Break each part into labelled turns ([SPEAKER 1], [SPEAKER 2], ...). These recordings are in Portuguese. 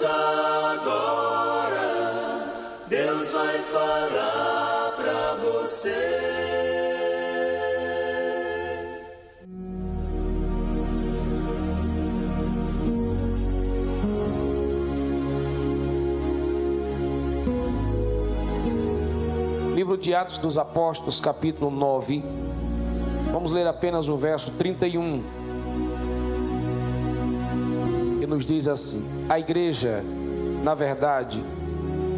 [SPEAKER 1] Ouça agora, Deus vai falar para você.
[SPEAKER 2] Livro de Atos dos Apóstolos, capítulo 9. Vamos ler apenas o verso 31. Nos diz assim: A igreja, na verdade,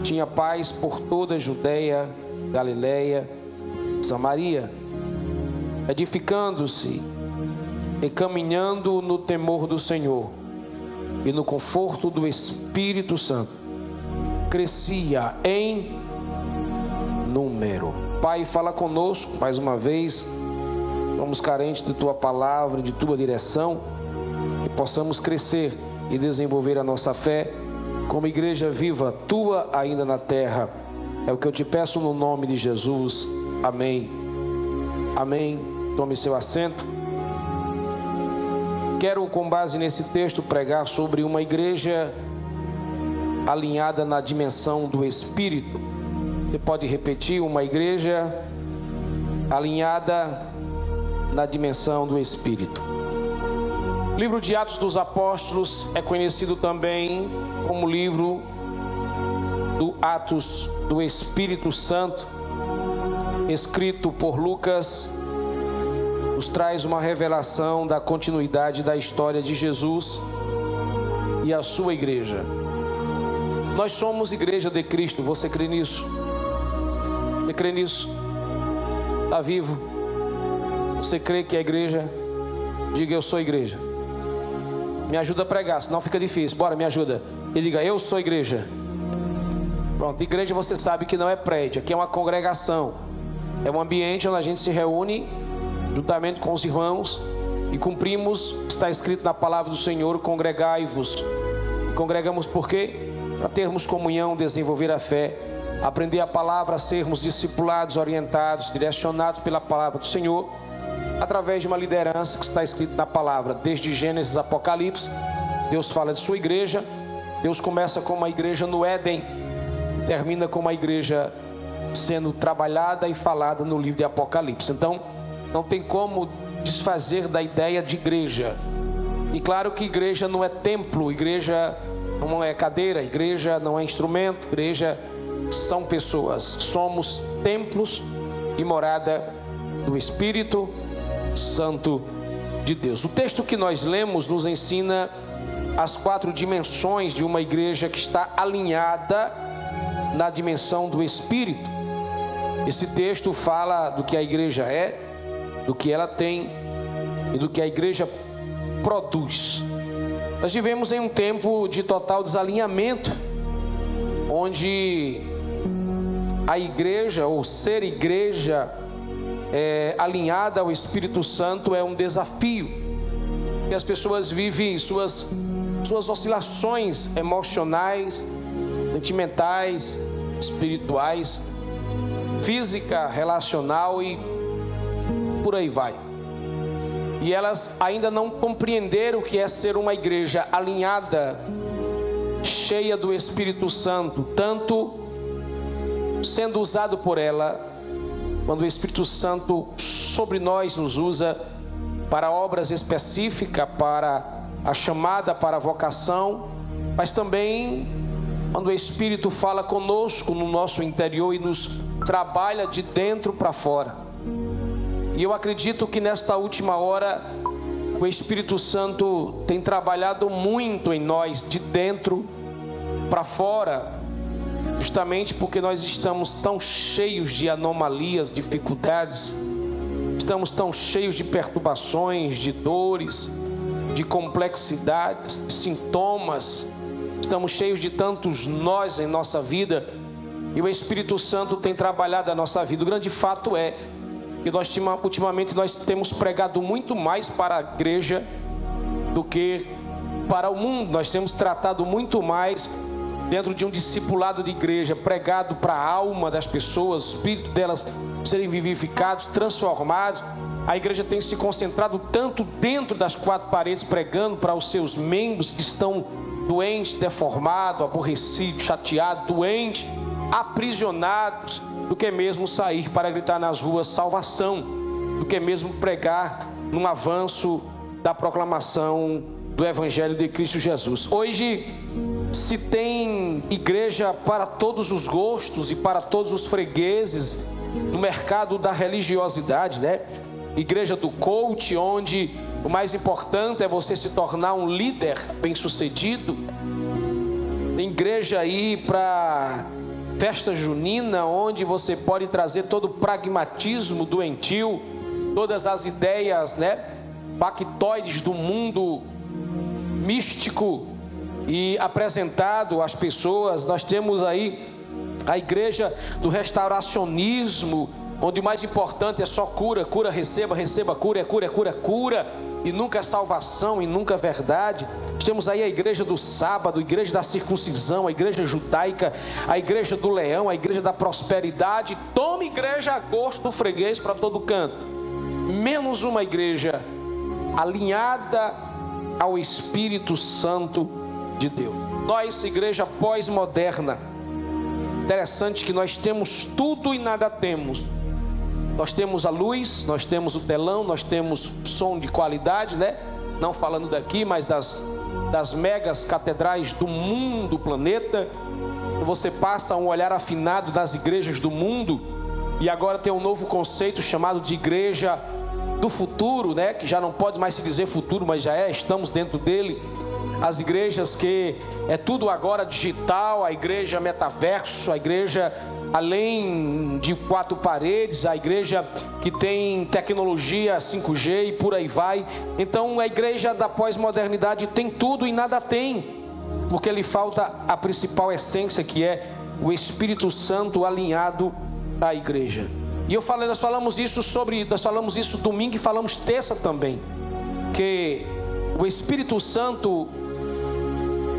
[SPEAKER 2] tinha paz por toda a Judéia, Galiléia, Samaria, edificando-se e caminhando no temor do Senhor e no conforto do Espírito Santo. Crescia em número. Pai, fala conosco mais uma vez. Somos carentes de tua palavra, de tua direção, que possamos crescer e desenvolver a nossa fé como igreja viva, tua ainda na terra. É o que eu te peço no nome de Jesus. Amém. Amém. Tome seu assento. Quero, com base nesse texto, pregar sobre uma igreja alinhada na dimensão do Espírito. Você pode repetir: uma igreja alinhada na dimensão do Espírito. O livro de Atos dos Apóstolos é conhecido também como livro do Atos do Espírito Santo, escrito por Lucas, nos traz uma revelação da continuidade da história de Jesus e a sua igreja. Nós somos igreja de Cristo, você crê nisso? Você crê nisso? Está vivo? Você crê que é igreja? Diga eu sou igreja. Me ajuda a pregar, senão fica difícil. Bora, me ajuda. E diga eu sou igreja. Pronto, igreja você sabe que não é prédio, aqui é uma congregação. É um ambiente onde a gente se reúne juntamente com os irmãos e cumprimos, está escrito na palavra do Senhor, congregai-vos. Congregamos por quê? Para termos comunhão, desenvolver a fé, aprender a palavra, sermos discipulados, orientados, direcionados pela palavra do Senhor, através de uma liderança que está escrito na palavra, desde Gênesis Apocalipse. Deus fala de sua igreja. Deus começa com uma igreja no Éden, termina com uma igreja sendo trabalhada e falada no livro de Apocalipse. Então, não tem como desfazer da ideia de igreja. E claro que igreja não é templo, igreja não é cadeira, igreja não é instrumento, igreja são pessoas. Somos templos e morada do Espírito Santo de Deus. O texto que nós lemos nos ensina as quatro dimensões de uma igreja que está alinhada na dimensão do Espírito. Esse texto fala do que a igreja é, do que ela tem e do que a igreja produz. Nós vivemos em um tempo de total desalinhamento, onde a igreja, ou ser igreja, é, alinhada ao Espírito Santo é um desafio. E as pessoas vivem suas, suas oscilações emocionais, sentimentais, espirituais, física, relacional e por aí vai. E elas ainda não compreenderam o que é ser uma igreja alinhada, cheia do Espírito Santo, tanto sendo usado por ela, quando o Espírito Santo sobre nós nos usa para obras específicas, para a chamada, para a vocação, mas também quando o Espírito fala conosco no nosso interior e nos trabalha de dentro para fora. E eu acredito que nesta última hora o Espírito Santo tem trabalhado muito em nós, de dentro para fora, justamente porque nós estamos tão cheios de anomalias, dificuldades, estamos tão cheios de perturbações, de dores, de complexidades, de sintomas, estamos cheios de tantos nós em nossa vida e o Espírito Santo tem trabalhado a nossa vida. O grande fato é que nós ultimamente nós temos pregado muito mais para a igreja do que para o mundo. Nós temos tratado muito mais dentro de um discipulado de igreja, pregado para a alma das pessoas, o espírito delas serem vivificados, transformados. A igreja tem se concentrado tanto dentro das quatro paredes, pregando para os seus membros que estão doente, deformado, aborrecido, chateado, doente, aprisionados, do que mesmo sair para gritar nas ruas salvação, do que mesmo pregar num avanço da proclamação do Evangelho de Cristo Jesus. Hoje se tem igreja para todos os gostos e para todos os fregueses no mercado da religiosidade, né? Igreja do coach, onde o mais importante é você se tornar um líder bem-sucedido. Tem igreja aí para festa junina, onde você pode trazer todo o pragmatismo doentio, todas as ideias, né, pactoides do mundo místico e apresentado às pessoas. Nós temos aí a igreja do restauracionismo, onde o mais importante é só cura, cura, receba, receba, cura, é cura, é cura, cura, e nunca é salvação e nunca é verdade. Temos aí a igreja do sábado, a igreja da circuncisão, a igreja judaica, a igreja do leão, a igreja da prosperidade. Toma igreja a gosto do freguês para todo canto, menos uma igreja alinhada ao Espírito Santo de Deus. Nós, igreja pós-moderna, interessante que nós temos tudo e nada temos. Nós temos a luz, nós temos o telão, nós temos som de qualidade, né? Não falando daqui, mas das, das megas catedrais do mundo, do planeta. Você passa um olhar afinado das igrejas do mundo e agora tem um novo conceito chamado de igreja do futuro, né? Que já não pode mais se dizer futuro, mas já é, estamos dentro dele. As igrejas que é tudo agora digital, a igreja metaverso, a igreja além de quatro paredes, a igreja que tem tecnologia 5G e por aí vai. Então a igreja da pós-modernidade tem tudo e nada tem, porque lhe falta a principal essência que é o Espírito Santo alinhado à igreja. E eu falei, nós falamos isso sobre, nós falamos isso domingo e falamos terça também, que o Espírito Santo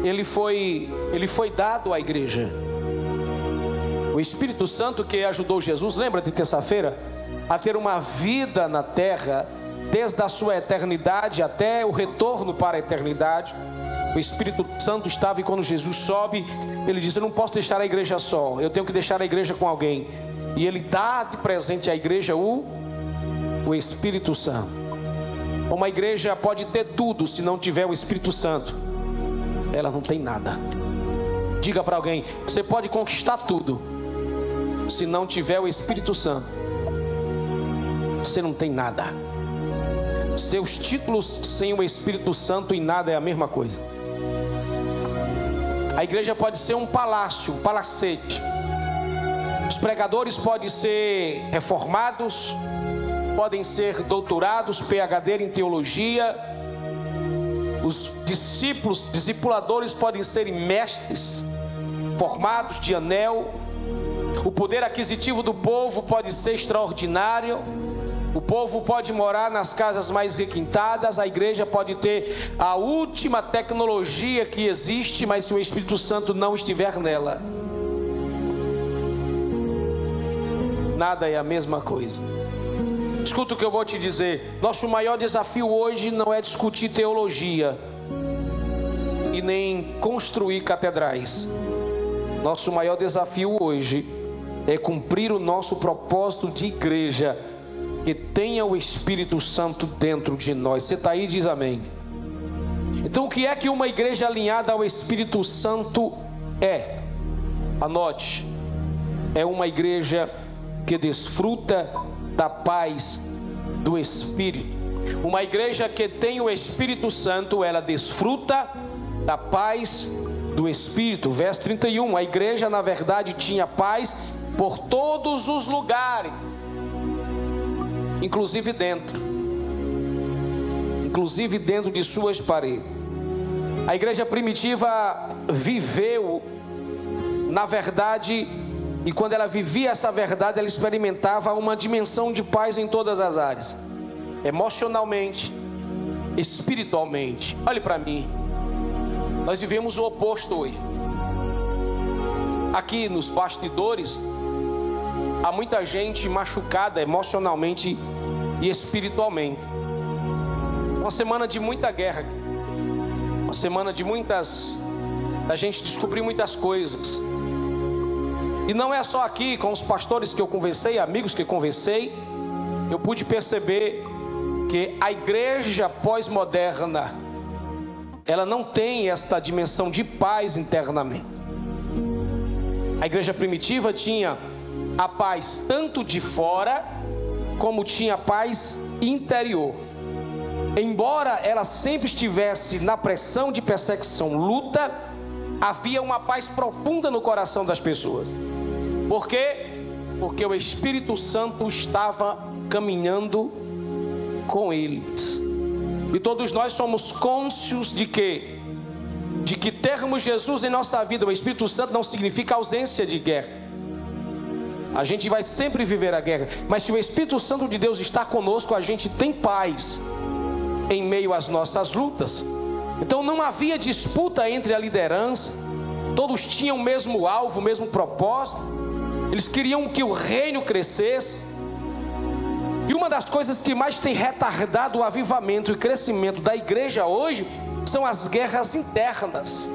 [SPEAKER 2] ele foi ele foi dado à igreja. O Espírito Santo que ajudou Jesus, lembra de terça-feira, a ter uma vida na terra desde a sua eternidade até o retorno para a eternidade. O Espírito Santo estava e quando Jesus sobe, ele diz: Eu não posso deixar a igreja só, eu tenho que deixar a igreja com alguém e ele dá de presente à igreja o, o Espírito Santo. Uma igreja pode ter tudo se não tiver o Espírito Santo, ela não tem nada. Diga para alguém: você pode conquistar tudo, se não tiver o Espírito Santo, você não tem nada. Seus títulos sem o Espírito Santo e nada é a mesma coisa. A igreja pode ser um palácio, um palacete os pregadores podem ser reformados, podem ser doutorados, PhD em teologia. Os discípulos, discipuladores podem ser mestres, formados de anel. O poder aquisitivo do povo pode ser extraordinário. O povo pode morar nas casas mais requintadas, a igreja pode ter a última tecnologia que existe, mas se o Espírito Santo não estiver nela, nada é a mesma coisa. Escuta o que eu vou te dizer. Nosso maior desafio hoje não é discutir teologia e nem construir catedrais. Nosso maior desafio hoje é cumprir o nosso propósito de igreja que tenha o Espírito Santo dentro de nós. Você está aí, diz amém. Então, o que é que uma igreja alinhada ao Espírito Santo é? Anote, é uma igreja que desfruta da paz do Espírito. Uma igreja que tem o Espírito Santo, ela desfruta da paz do Espírito. Verso 31. A igreja, na verdade, tinha paz por todos os lugares, inclusive dentro, inclusive dentro de suas paredes. A igreja primitiva viveu, na verdade, e quando ela vivia essa verdade, ela experimentava uma dimensão de paz em todas as áreas emocionalmente, espiritualmente. Olhe para mim, nós vivemos o oposto hoje. Aqui nos bastidores, há muita gente machucada emocionalmente e espiritualmente. Uma semana de muita guerra, uma semana de muitas da gente descobrir muitas coisas. E não é só aqui com os pastores que eu conversei, amigos que conversei, eu pude perceber que a igreja pós-moderna ela não tem esta dimensão de paz internamente. A igreja primitiva tinha a paz tanto de fora como tinha paz interior. Embora ela sempre estivesse na pressão de perseguição, luta, havia uma paz profunda no coração das pessoas. Por quê? Porque o Espírito Santo estava caminhando com eles. E todos nós somos cônscios de que de que termos Jesus em nossa vida, o Espírito Santo não significa ausência de guerra. A gente vai sempre viver a guerra, mas se o Espírito Santo de Deus está conosco, a gente tem paz em meio às nossas lutas. Então não havia disputa entre a liderança, todos tinham o mesmo alvo, o mesmo propósito, eles queriam que o reino crescesse. E uma das coisas que mais tem retardado o avivamento e crescimento da igreja hoje são as guerras internas,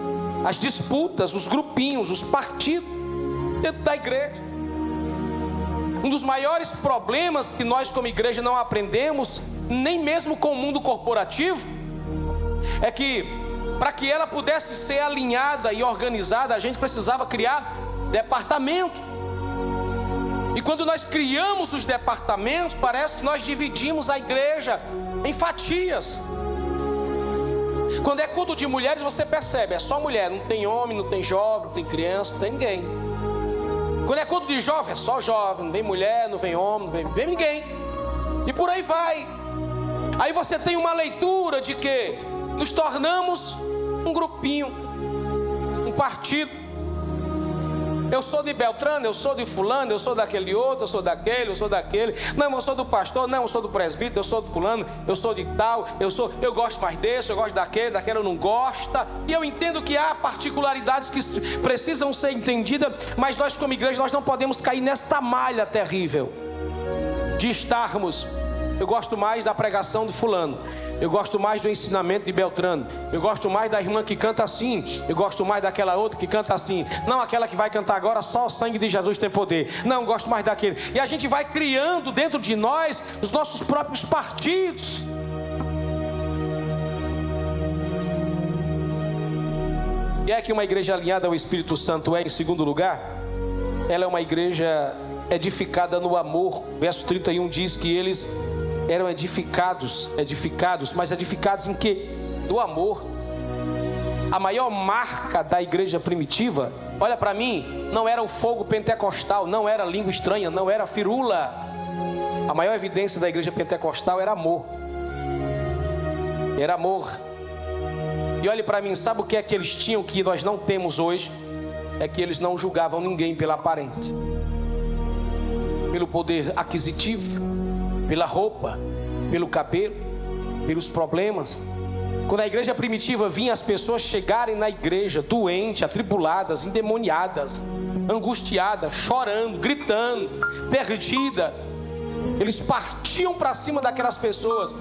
[SPEAKER 2] as disputas, os grupinhos, os partidos dentro da igreja. Um dos maiores problemas que nós, como igreja, não aprendemos, nem mesmo com o mundo corporativo, é que para que ela pudesse ser alinhada e organizada, a gente precisava criar departamentos. E quando nós criamos os departamentos, parece que nós dividimos a igreja em fatias. Quando é culto de mulheres, você percebe, é só mulher, não tem homem, não tem jovem, não tem criança, não tem ninguém. Quando é culto de jovem, é só jovem, não vem mulher, não vem homem, não vem, vem ninguém. E por aí vai. Aí você tem uma leitura de que nos tornamos um grupinho, um partido. Eu sou de Beltrano, eu sou de fulano, eu sou daquele outro, eu sou daquele, eu sou daquele. Não, eu sou do pastor, não, eu sou do presbítero, eu sou do fulano, eu sou de tal, eu sou, eu gosto mais desse, eu gosto daquele, daquele eu não gosta. E eu entendo que há particularidades que precisam ser entendidas, mas nós como igreja nós não podemos cair nesta malha terrível de estarmos eu gosto mais da pregação de fulano. Eu gosto mais do ensinamento de Beltrano. Eu gosto mais da irmã que canta assim. Eu gosto mais daquela outra que canta assim. Não aquela que vai cantar agora, só o sangue de Jesus tem poder. Não, gosto mais daquele. E a gente vai criando dentro de nós os nossos próprios partidos. E é que uma igreja alinhada ao Espírito Santo é, em segundo lugar, ela é uma igreja edificada no amor. Verso 31 diz que eles eram edificados, edificados, mas edificados em que? Do amor. A maior marca da igreja primitiva, olha para mim, não era o fogo pentecostal, não era língua estranha, não era firula. A maior evidência da igreja pentecostal era amor. Era amor. E olhe para mim, sabe o que é que eles tinham que nós não temos hoje? É que eles não julgavam ninguém pela aparência, pelo poder aquisitivo, pela roupa, pelo cabelo, pelos problemas. Quando a igreja primitiva vinha as pessoas chegarem na igreja doentes, atribuladas, endemoniadas, angustiadas, chorando, gritando, perdida, eles partiam para cima daquelas pessoas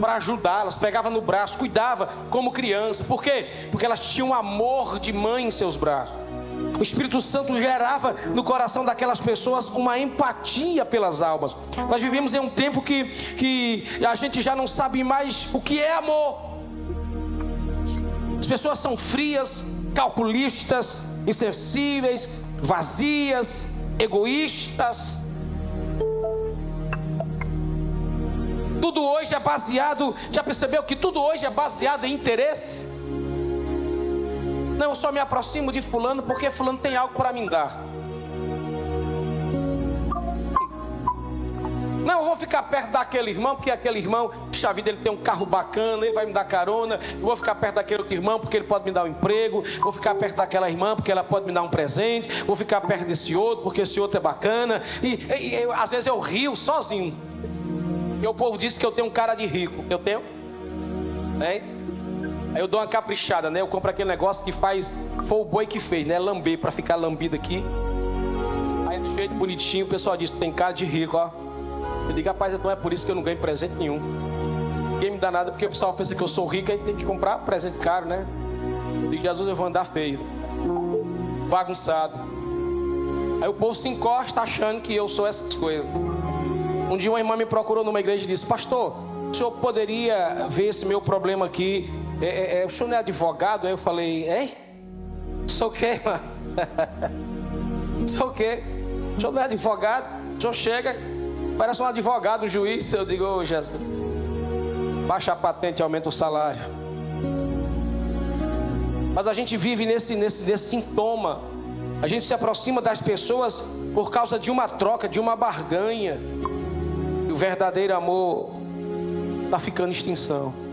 [SPEAKER 2] para ajudá-las, pegava no braço, cuidava como criança. Por quê? Porque elas tinham amor de mãe em seus braços. O Espírito Santo gerava no coração daquelas pessoas uma empatia pelas almas. Nós vivemos em um tempo que, que a gente já não sabe mais o que é amor. As pessoas são frias, calculistas, insensíveis, vazias, egoístas. Tudo hoje é baseado, já percebeu que tudo hoje é baseado em interesse? Não, eu só me aproximo de fulano porque fulano tem algo para me dar. Não, eu vou ficar perto daquele irmão, porque aquele irmão, puxa vida, ele tem um carro bacana, ele vai me dar carona. Eu vou ficar perto daquele outro irmão, porque ele pode me dar um emprego. Vou ficar perto daquela irmã, porque ela pode me dar um presente. Vou ficar perto desse outro, porque esse outro é bacana. E, e, e às vezes eu rio sozinho. E o povo diz que eu tenho um cara de rico. Eu tenho? Hein? Aí eu dou uma caprichada, né? Eu compro aquele negócio que faz. Foi o boi que fez, né? Lamber para ficar lambido aqui. Aí do jeito bonitinho, o pessoal diz: tem cara de rico, ó. Eu digo, rapaz, não é por isso que eu não ganho presente nenhum. Ninguém me dá nada porque o pessoal pensa que eu sou rico e tem que comprar presente caro, né? digo, Jesus, eu vou andar feio, bagunçado. Aí o povo se encosta achando que eu sou essas coisas. Um dia uma irmã me procurou numa igreja e disse: Pastor, o senhor poderia ver esse meu problema aqui? É, é, é, o senhor não é advogado? Aí eu falei: Hein? Sou o quê, mano? Sou o quê? O senhor não é advogado? O senhor chega, parece um advogado, um juiz. Eu digo: Ô oh, Jesus, baixa a patente aumenta o salário. Mas a gente vive nesse, nesse, nesse sintoma a gente se aproxima das pessoas por causa de uma troca, de uma barganha. E o verdadeiro amor está ficando em extinção.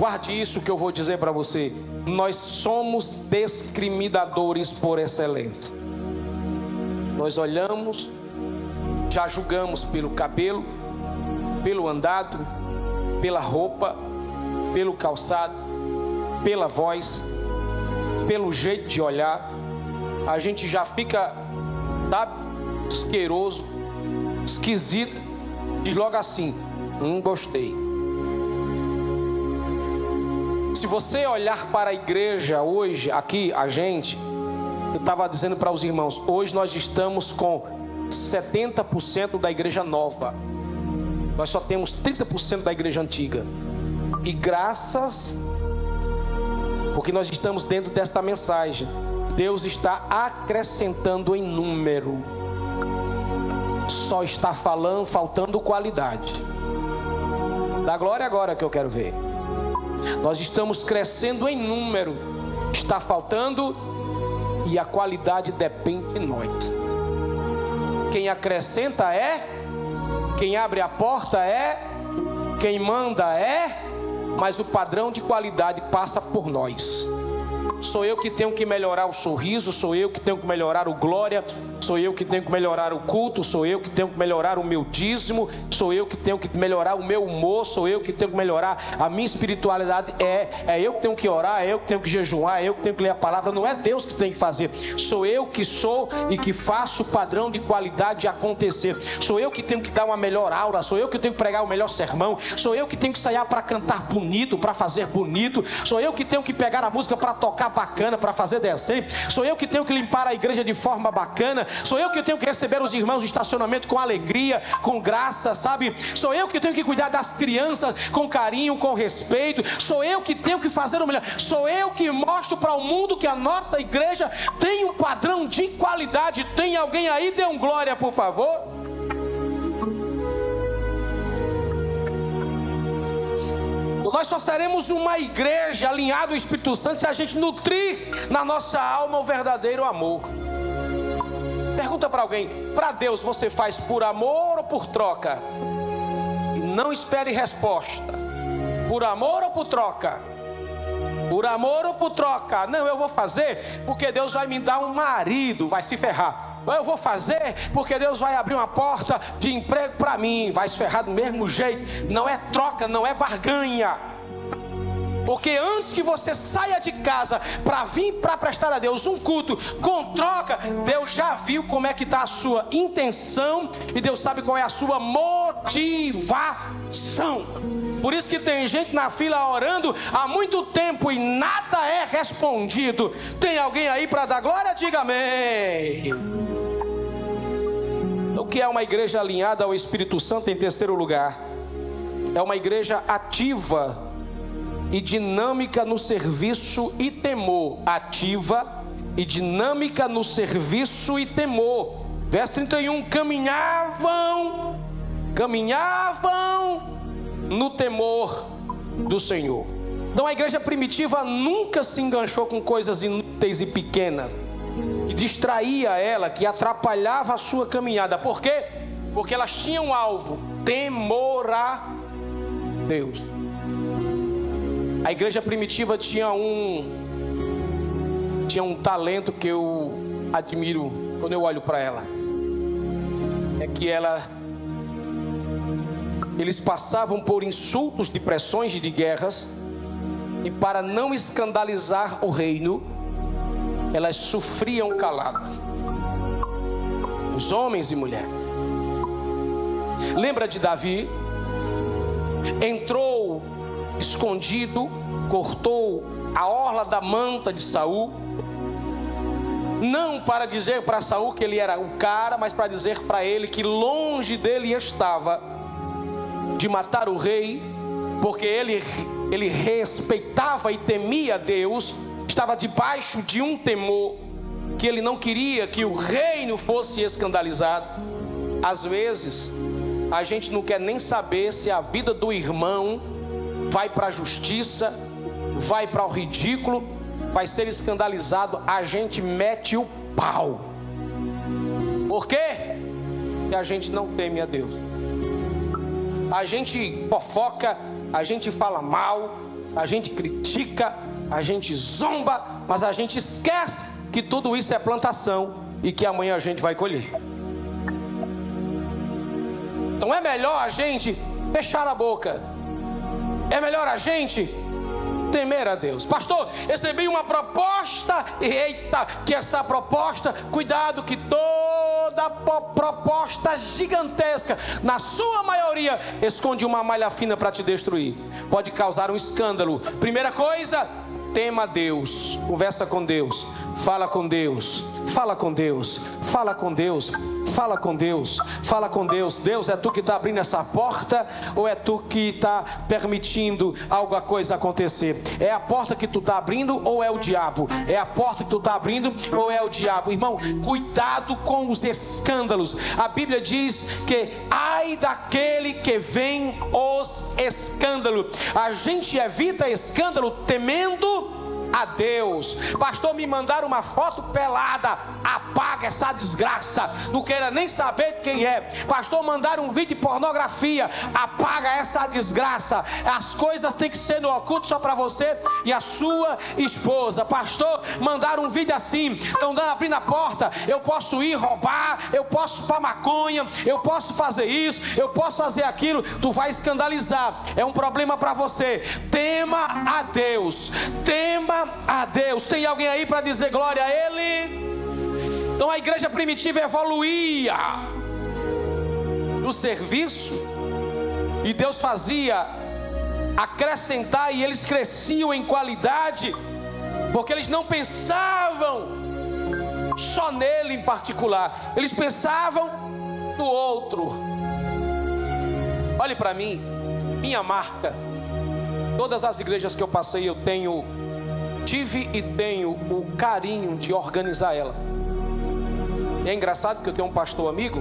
[SPEAKER 2] Guarde isso que eu vou dizer para você. Nós somos discriminadores por excelência. Nós olhamos, já julgamos pelo cabelo, pelo andado, pela roupa, pelo calçado, pela voz, pelo jeito de olhar, a gente já fica, sabe, asqueroso, esquisito, diz logo assim: não gostei. Se você olhar para a igreja hoje, aqui, a gente, eu estava dizendo para os irmãos, hoje nós estamos com 70% da igreja nova. Nós só temos 30% da igreja antiga. E graças porque nós estamos dentro desta mensagem. Deus está acrescentando em número, só está falando, faltando qualidade. Da glória agora que eu quero ver. Nós estamos crescendo em número, está faltando e a qualidade depende de nós. Quem acrescenta é, quem abre a porta é, quem manda é, mas o padrão de qualidade passa por nós. Sou eu que tenho que melhorar o sorriso, sou eu que tenho que melhorar o glória, sou eu que tenho que melhorar o culto, sou eu que tenho que melhorar o meu dízimo, sou eu que tenho que melhorar o meu humor, sou eu que tenho que melhorar a minha espiritualidade. É, é eu que tenho que orar, é eu que tenho que jejuar, é eu que tenho que ler a palavra, não é Deus que tem que fazer. Sou eu que sou e que faço o padrão de qualidade acontecer. Sou eu que tenho que dar uma melhor aura, sou eu que tenho que pregar o melhor sermão, sou eu que tenho que sair para cantar bonito, para fazer bonito, sou eu que tenho que pegar a música para tocar bacana, para fazer decente. Sou eu que tenho que limpar a igreja de forma bacana. Sou eu que tenho que receber os irmãos do estacionamento com alegria, com graça, sabe? Sou eu que tenho que cuidar das crianças com carinho, com respeito. Sou eu que tenho que fazer o melhor. Sou eu que mostro para o mundo que a nossa igreja tem um padrão de qualidade. Tem alguém aí? Dê um glória, por favor. Nós só seremos uma igreja alinhada ao Espírito Santo se a gente nutrir na nossa alma o verdadeiro amor. Pergunta para alguém: para Deus você faz por amor ou por troca? Não espere resposta. Por amor ou por troca? Por amor ou por troca? Não, eu vou fazer porque Deus vai me dar um marido, vai se ferrar. Eu vou fazer porque Deus vai abrir uma porta de emprego para mim, vai se ferrar do mesmo jeito. Não é troca, não é barganha. Porque antes que você saia de casa para vir para prestar a Deus um culto com troca, Deus já viu como é que está a sua intenção e Deus sabe qual é a sua motivação. Por isso que tem gente na fila orando há muito tempo e nada é respondido. Tem alguém aí para dar glória? Diga amém. O que é uma igreja alinhada ao Espírito Santo em terceiro lugar? É uma igreja ativa e dinâmica no serviço e temor. Ativa e dinâmica no serviço e temor. Verso 31: caminhavam, caminhavam no temor do Senhor. Então a igreja primitiva nunca se enganchou com coisas inúteis e pequenas, que distraía ela, que atrapalhava a sua caminhada. Por quê? Porque elas tinham um alvo: temor a Deus. A igreja primitiva tinha um tinha um talento que eu admiro quando eu olho para ela. É que ela eles passavam por insultos, depressões e de guerras, e para não escandalizar o reino, elas sofriam caladas. Os homens e mulheres. Lembra de Davi? Entrou escondido, cortou a orla da manta de Saul, não para dizer para Saul que ele era o cara, mas para dizer para ele que longe dele estava de matar o rei, porque ele ele respeitava e temia Deus, estava debaixo de um temor que ele não queria que o reino fosse escandalizado. Às vezes, a gente não quer nem saber se a vida do irmão vai para a justiça, vai para o ridículo, vai ser escandalizado, a gente mete o pau. Por quê? Porque a gente não teme a Deus. A gente fofoca, a gente fala mal, a gente critica, a gente zomba, mas a gente esquece que tudo isso é plantação e que amanhã a gente vai colher. Então é melhor a gente fechar a boca, é melhor a gente temer a Deus. Pastor, recebi uma proposta, eita, que essa proposta, cuidado que toda proposta gigantesca, na sua maioria, esconde uma malha fina para te destruir. Pode causar um escândalo. Primeira coisa, tema a Deus, conversa com Deus, fala com Deus, fala com Deus, fala com Deus, fala com Deus, fala com Deus. Deus, é tu que está abrindo essa porta ou é tu que está permitindo alguma coisa acontecer? É a porta que tu está abrindo ou é o diabo? É a porta que tu está abrindo ou é o diabo? Irmão, cuidado com os escândalos. A Bíblia diz que ai daquele que vem os escândalos. A gente evita escândalo temendo a Deus. Pastor, me mandaram uma foto pelada. Apaga essa desgraça. Não queira nem saber quem é. Pastor, mandaram um vídeo de pornografia. Apaga essa desgraça. As coisas têm que ser no oculto só para você e a sua esposa. Pastor, mandaram um vídeo assim. Estão dando abrindo a porta. Eu posso ir roubar. Eu posso para maconha. Eu posso fazer isso. Eu posso fazer aquilo. Tu vai escandalizar. É um problema para você. Tema a Deus. Tema a Deus. Tem alguém aí para dizer glória a Ele? Então a igreja primitiva evoluía no serviço e Deus fazia acrescentar e eles cresciam em qualidade, porque eles não pensavam só nele em particular, eles pensavam no outro. Olhe para mim, minha marca. Todas as igrejas que eu passei, eu tenho tive e tenho o carinho de organizar ela. E é engraçado que eu tenho um pastor amigo,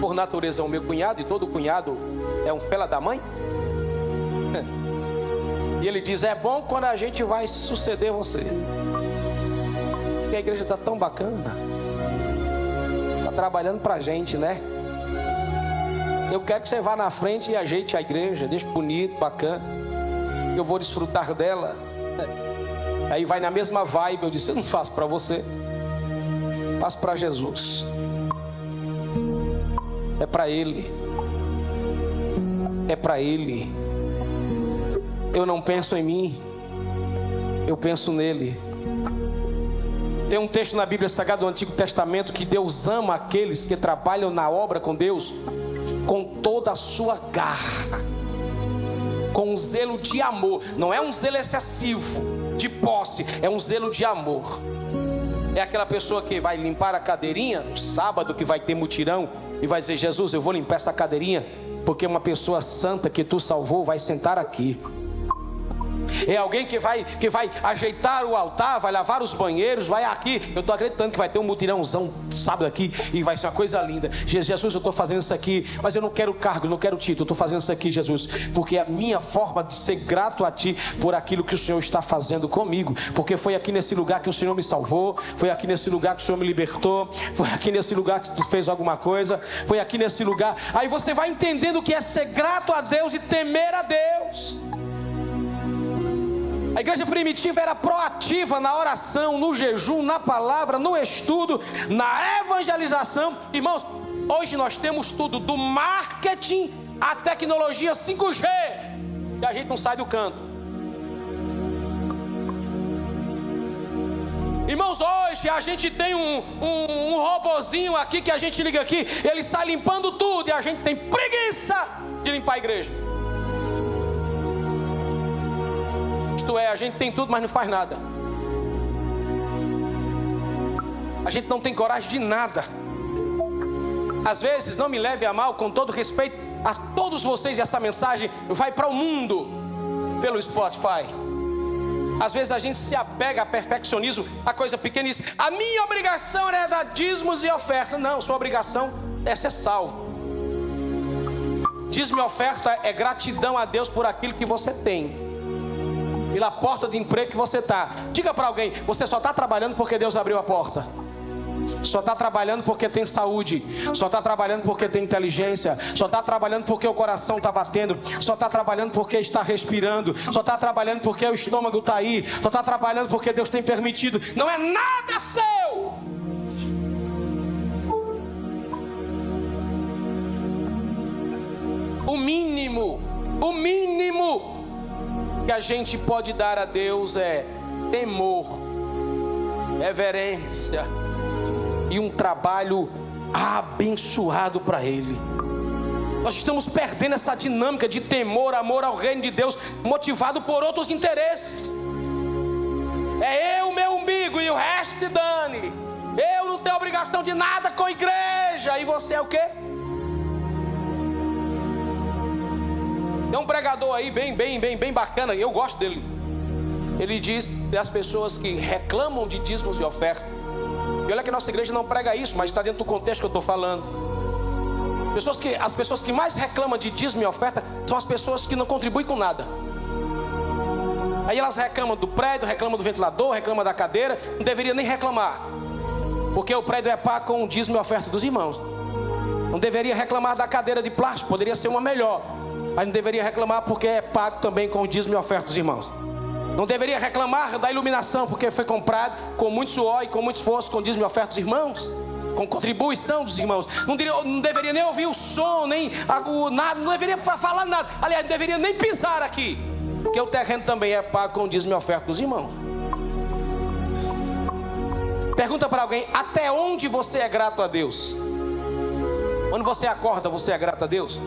[SPEAKER 2] por natureza é o meu cunhado, e todo cunhado é um fela da mãe. E ele diz: É bom quando a gente vai suceder você. Porque a igreja está tão bacana, está trabalhando para a gente, né? Eu quero que você vá na frente e ajeite a igreja, deixe bonito, bacana. Eu vou desfrutar dela. Aí vai na mesma vibe, eu disse: Eu não faço para você, faço para Jesus. É para Ele. É para Ele. Eu não penso em mim, eu penso nele. Tem um texto na Bíblia Sagrada do Antigo Testamento que Deus ama aqueles que trabalham na obra com Deus com toda a sua garra, com um zelo de amor, não é um zelo excessivo de posse, é um zelo de amor. É aquela pessoa que vai limpar a cadeirinha no sábado que vai ter mutirão e vai dizer: Jesus, eu vou limpar essa cadeirinha porque uma pessoa santa que tu salvou vai sentar aqui. É alguém que vai, que vai ajeitar o altar, vai lavar os banheiros, vai aqui. Eu estou acreditando que vai ter um mutirãozão sábado aqui e vai ser uma coisa linda. Jesus, eu estou fazendo isso aqui, mas eu não quero cargo, não quero título. Estou fazendo isso aqui, Jesus, porque é a minha forma de ser grato a Ti por aquilo que o Senhor está fazendo comigo. Porque foi aqui nesse lugar que o Senhor me salvou, foi aqui nesse lugar que o Senhor me libertou, foi aqui nesse lugar que tu fez alguma coisa, foi aqui nesse lugar. Aí você vai entendendo o que é ser grato a Deus e temer a Deus. A igreja primitiva era proativa na oração, no jejum, na palavra, no estudo, na evangelização. Irmãos, hoje nós temos tudo, do marketing à tecnologia 5G, e a gente não sai do canto. Irmãos, hoje a gente tem um, um, um robozinho aqui que a gente liga aqui, ele sai limpando tudo e a gente tem preguiça de limpar a igreja. É, a gente tem tudo, mas não faz nada. A gente não tem coragem de nada. Às vezes, não me leve a mal, com todo respeito a todos vocês, essa mensagem vai para o mundo pelo Spotify. Às vezes a gente se apega a perfeccionismo, a coisa pequena e diz: a minha obrigação era dar dízimos e oferta. Não, sua obrigação é ser salvo. Dízimo e oferta é gratidão a Deus por aquilo que você tem. Pela porta de emprego que você está. Diga para alguém: você só está trabalhando porque Deus abriu a porta. Só está trabalhando porque tem saúde. Só está trabalhando porque tem inteligência. Só está trabalhando porque o coração está batendo. Só está trabalhando porque está respirando. Só está trabalhando porque o estômago está aí. Só está trabalhando porque Deus tem permitido. Não é nada seu. O mínimo, o mínimo que a gente pode dar a Deus é temor, reverência e um trabalho abençoado para Ele. Nós estamos perdendo essa dinâmica de temor, amor ao reino de Deus, motivado por outros interesses. É eu, meu umbigo, e o resto se dane. Eu não tenho obrigação de nada com a igreja. E você é o quê? Tem um pregador aí bem, bem, bem, bem bacana, eu gosto dele. Ele diz das pessoas que reclamam de dízimos e ofertas e olha que nossa igreja não prega isso, mas está dentro do contexto que eu estou falando. Pessoas que, as pessoas que mais reclamam de dízimo e oferta são as pessoas que não contribuem com nada. Aí elas reclamam do prédio, reclamam do ventilador, reclamam da cadeira, não deveria nem reclamar. Porque o prédio é pago com o dízimo e oferta dos irmãos. Não deveria reclamar da cadeira de plástico, poderia ser uma melhor. Mas não deveria reclamar porque é pago também com o dízimo e oferta dos irmãos. Não deveria reclamar da iluminação, porque foi comprado com muito suor e com muito esforço, com dízimo e oferta dos irmãos, com contribuição dos irmãos. Não, deveria, não deveria nem ouvir o som, nem o, nada, não deveria falar nada. Aliás, não deveria nem pisar aqui, porque o terreno também é pago com dízimo e oferta dos irmãos. Pergunta para alguém: até onde você é grato a Deus? Quando você acorda, você é grato a Deus?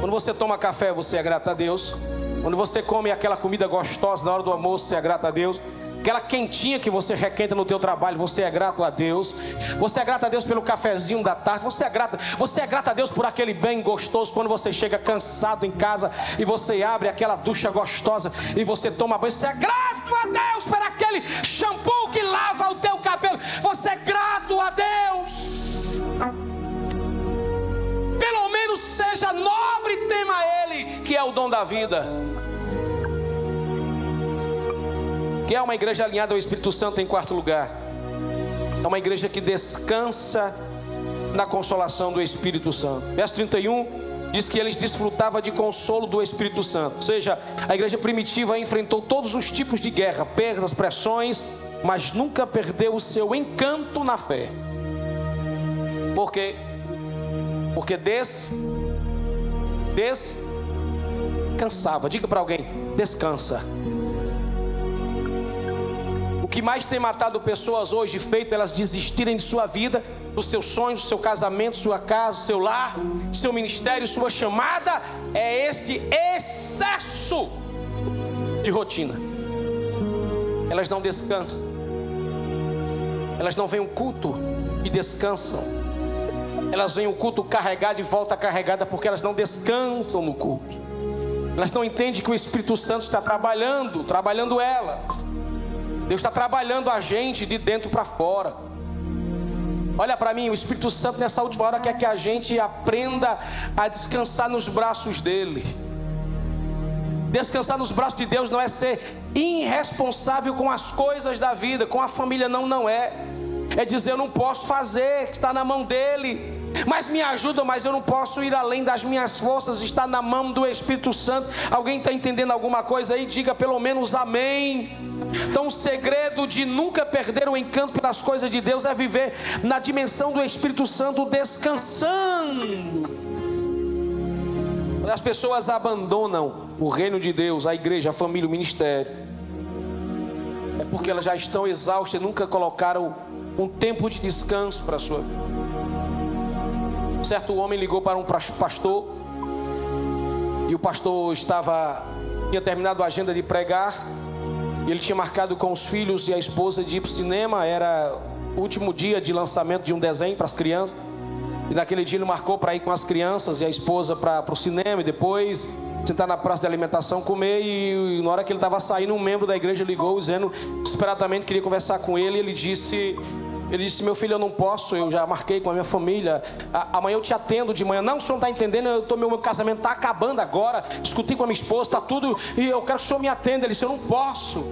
[SPEAKER 2] Quando você toma café, você é grato a Deus? Quando você come aquela comida gostosa na hora do almoço, você é grato a Deus. Aquela quentinha que você requenta no teu trabalho, você é grato a Deus. Você é grato a Deus pelo cafezinho da tarde. Você é grato, você é grato a Deus por aquele bem gostoso quando você chega cansado em casa e você abre aquela ducha gostosa e você toma banho. Você é grato a Deus por aquele shampoo que lava o teu cabelo. Você é grato a Deus. Menos seja nobre e tema Ele, que é o dom da vida. Que é uma igreja alinhada ao Espírito Santo em quarto lugar. É uma igreja que descansa na consolação do Espírito Santo. Verso 31 diz que eles desfrutavam de consolo do Espírito Santo. Ou seja, a igreja primitiva enfrentou todos os tipos de guerra, perdas, pressões, mas nunca perdeu o seu encanto na fé. Porque porque des descansava. Diga para alguém, descansa. O que mais tem matado pessoas hoje, feito elas desistirem de sua vida, dos seus sonhos, do seu casamento, sua casa, seu lar, seu ministério, sua chamada, é esse excesso de rotina. Elas não descansam. Elas não vêm um culto e descansam. Elas vêm o culto carregado e volta carregada porque elas não descansam no culto. Elas não entendem que o Espírito Santo está trabalhando, trabalhando elas. Deus está trabalhando a gente de dentro para fora. Olha para mim, o Espírito Santo nessa última hora quer que a gente aprenda a descansar nos braços dele. Descansar nos braços de Deus não é ser irresponsável com as coisas da vida, com a família, não, não é. É dizer, eu não posso fazer, está na mão dele. Mas me ajuda, mas eu não posso ir além das minhas forças, está na mão do Espírito Santo. Alguém está entendendo alguma coisa aí? Diga pelo menos amém. Então, o segredo de nunca perder o encanto pelas coisas de Deus é viver na dimensão do Espírito Santo, descansando. As pessoas abandonam o reino de Deus, a igreja, a família, o ministério, é porque elas já estão exaustas e nunca colocaram um tempo de descanso para a sua vida. Certo homem ligou para um pastor e o pastor estava tinha terminado a agenda de pregar E ele tinha marcado com os filhos e a esposa de ir para o cinema. Era o último dia de lançamento de um desenho para as crianças. E naquele dia ele marcou para ir com as crianças e a esposa para o cinema. E depois sentar na praça de alimentação, comer. E, na hora que ele estava saindo, um membro da igreja ligou, dizendo desesperadamente queria conversar com ele. E ele disse: ele disse: Meu filho, eu não posso, eu já marquei com a minha família. amanhã eu te atendo de manhã. Não, o senhor não está entendendo, eu tô, meu, meu casamento está acabando agora. Discuti com a minha esposa, está tudo. E eu quero que o senhor me atenda. Ele disse: Eu não posso.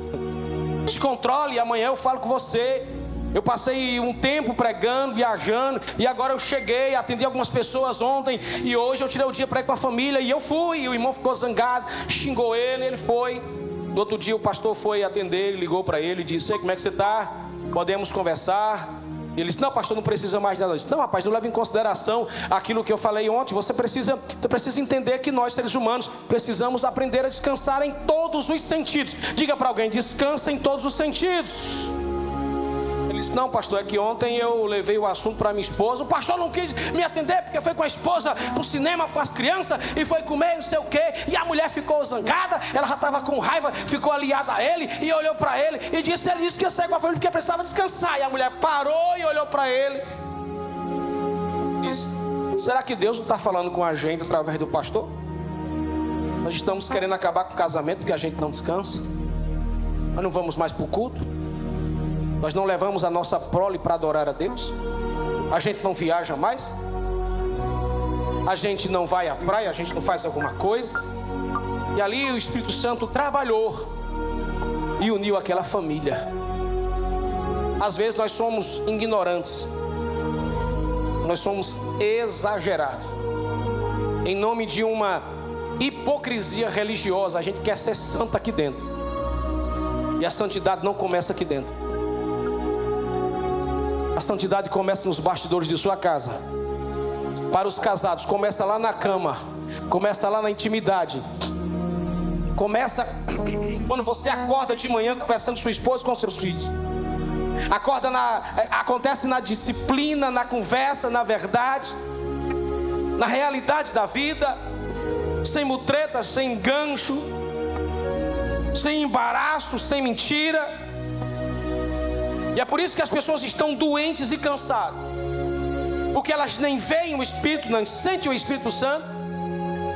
[SPEAKER 2] Se controle, amanhã eu falo com você. Eu passei um tempo pregando, viajando, e agora eu cheguei, atendi algumas pessoas ontem, e hoje eu tirei o dia para ir com a família, e eu fui. E o irmão ficou zangado, xingou ele, ele foi. No outro dia o pastor foi atender, ele ligou para ele e disse: como é que você está? Podemos conversar? Ele disse: Não, pastor, não precisa mais nada. Eu disse: Não, rapaz, não leva em consideração aquilo que eu falei ontem. Você precisa, você precisa entender que nós, seres humanos, precisamos aprender a descansar em todos os sentidos. Diga para alguém: descansa em todos os sentidos. Ele disse: Não, pastor, é que ontem eu levei o assunto para minha esposa. O pastor não quis me atender porque foi com a esposa para o cinema com as crianças e foi comer não sei o quê. E a mulher ficou zangada, ela já estava com raiva, ficou aliada a ele e olhou para ele e disse: Ele disse que ia sair com a família porque precisava descansar. E a mulher parou e olhou para ele. Disse: Será que Deus não está falando com a gente através do pastor? Nós estamos querendo acabar com o casamento porque a gente não descansa. Nós não vamos mais para o culto. Nós não levamos a nossa prole para adorar a Deus? A gente não viaja mais? A gente não vai à praia? A gente não faz alguma coisa? E ali o Espírito Santo trabalhou e uniu aquela família. Às vezes nós somos ignorantes, nós somos exagerados. Em nome de uma hipocrisia religiosa, a gente quer ser santa aqui dentro. E a santidade não começa aqui dentro. A santidade começa nos bastidores de sua casa. Para os casados, começa lá na cama, começa lá na intimidade. Começa quando você acorda de manhã conversando com sua esposa com seus filhos. Acorda na, acontece na disciplina, na conversa, na verdade, na realidade da vida, sem mutretas, sem gancho, sem embaraço, sem mentira. E é por isso que as pessoas estão doentes e cansadas. Porque elas nem veem o Espírito, nem sentem o Espírito Santo.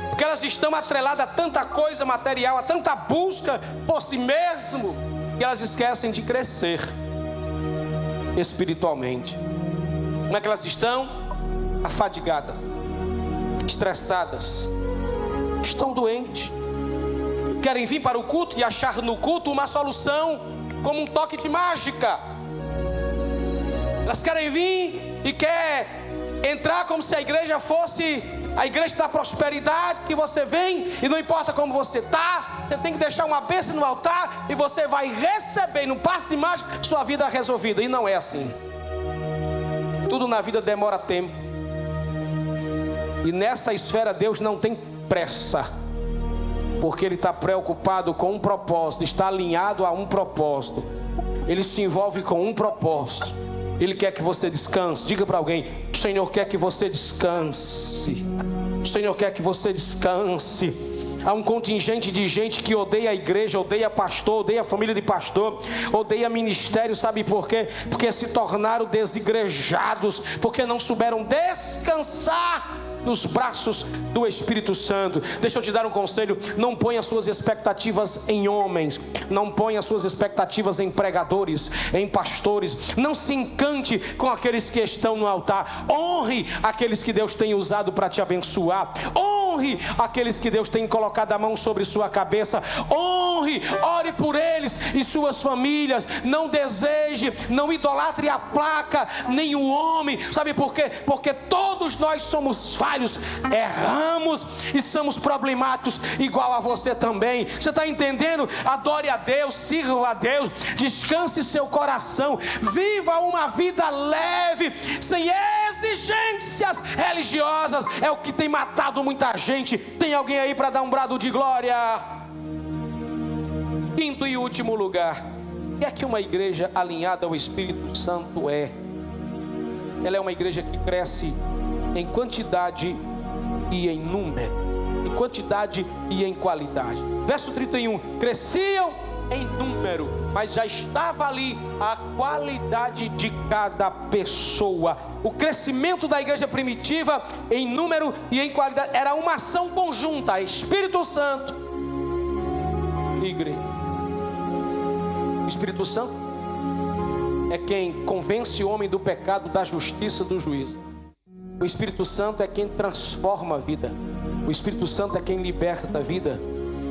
[SPEAKER 2] Porque elas estão atreladas a tanta coisa material, a tanta busca por si mesmo, que elas esquecem de crescer espiritualmente. Como é que elas estão? Afadigadas, estressadas, estão doentes. Querem vir para o culto e achar no culto uma solução como um toque de mágica. Elas querem vir e quer entrar como se a igreja fosse a igreja da prosperidade, que você vem e não importa como você está, você tem que deixar uma bênção no altar e você vai receber no passo de mágica sua vida resolvida. E não é assim. Tudo na vida demora tempo. E nessa esfera Deus não tem pressa, porque Ele está preocupado com um propósito, está alinhado a um propósito. Ele se envolve com um propósito. Ele quer que você descanse. Diga para alguém: o Senhor quer que você descanse. O Senhor quer que você descanse. Há um contingente de gente que odeia a igreja, odeia pastor, odeia a família de pastor, odeia ministério, sabe por quê? Porque se tornaram desigrejados, porque não souberam descansar nos braços do Espírito Santo. Deixa eu te dar um conselho: não ponha suas expectativas em homens, não ponha suas expectativas em pregadores, em pastores. Não se encante com aqueles que estão no altar. Honre aqueles que Deus tem usado para te abençoar. Honre aqueles que Deus tem colocado a mão sobre sua cabeça. Honre, ore por eles e suas famílias. Não deseje, não idolatre a placa, nem o homem. Sabe por quê? Porque todos nós somos falhos falhos, erramos e somos problemáticos, igual a você também. Você está entendendo? Adore a Deus, sirva a Deus, descanse seu coração, viva uma vida leve, sem exigências religiosas. É o que tem matado muita gente. Tem alguém aí para dar um brado de glória? Quinto e último lugar. O que é que uma igreja alinhada ao Espírito Santo é? Ela é uma igreja que cresce em quantidade e em número, em quantidade e em qualidade. Verso 31: Cresciam em número, mas já estava ali a qualidade de cada pessoa. O crescimento da igreja primitiva em número e em qualidade era uma ação conjunta, Espírito Santo e igreja. Espírito Santo é quem convence o homem do pecado, da justiça, do juízo. O Espírito Santo é quem transforma a vida. O Espírito Santo é quem liberta a vida.